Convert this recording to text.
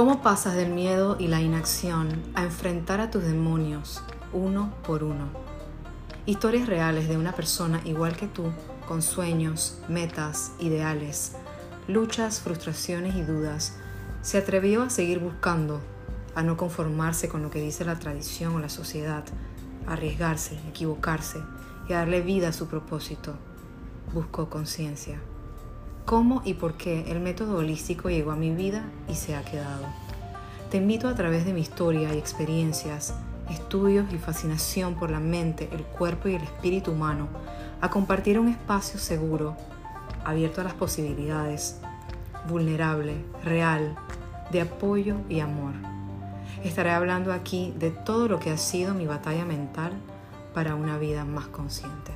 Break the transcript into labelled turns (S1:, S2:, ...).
S1: ¿Cómo pasas del miedo y la inacción a enfrentar a tus demonios uno por uno? Historias reales de una persona igual que tú, con sueños, metas, ideales, luchas, frustraciones y dudas, se atrevió a seguir buscando, a no conformarse con lo que dice la tradición o la sociedad, a arriesgarse, equivocarse y a darle vida a su propósito. Buscó conciencia cómo y por qué el método holístico llegó a mi vida y se ha quedado. Te invito a través de mi historia y experiencias, estudios y fascinación por la mente, el cuerpo y el espíritu humano a compartir un espacio seguro, abierto a las posibilidades, vulnerable, real, de apoyo y amor. Estaré hablando aquí de todo lo que ha sido mi batalla mental para una vida más consciente.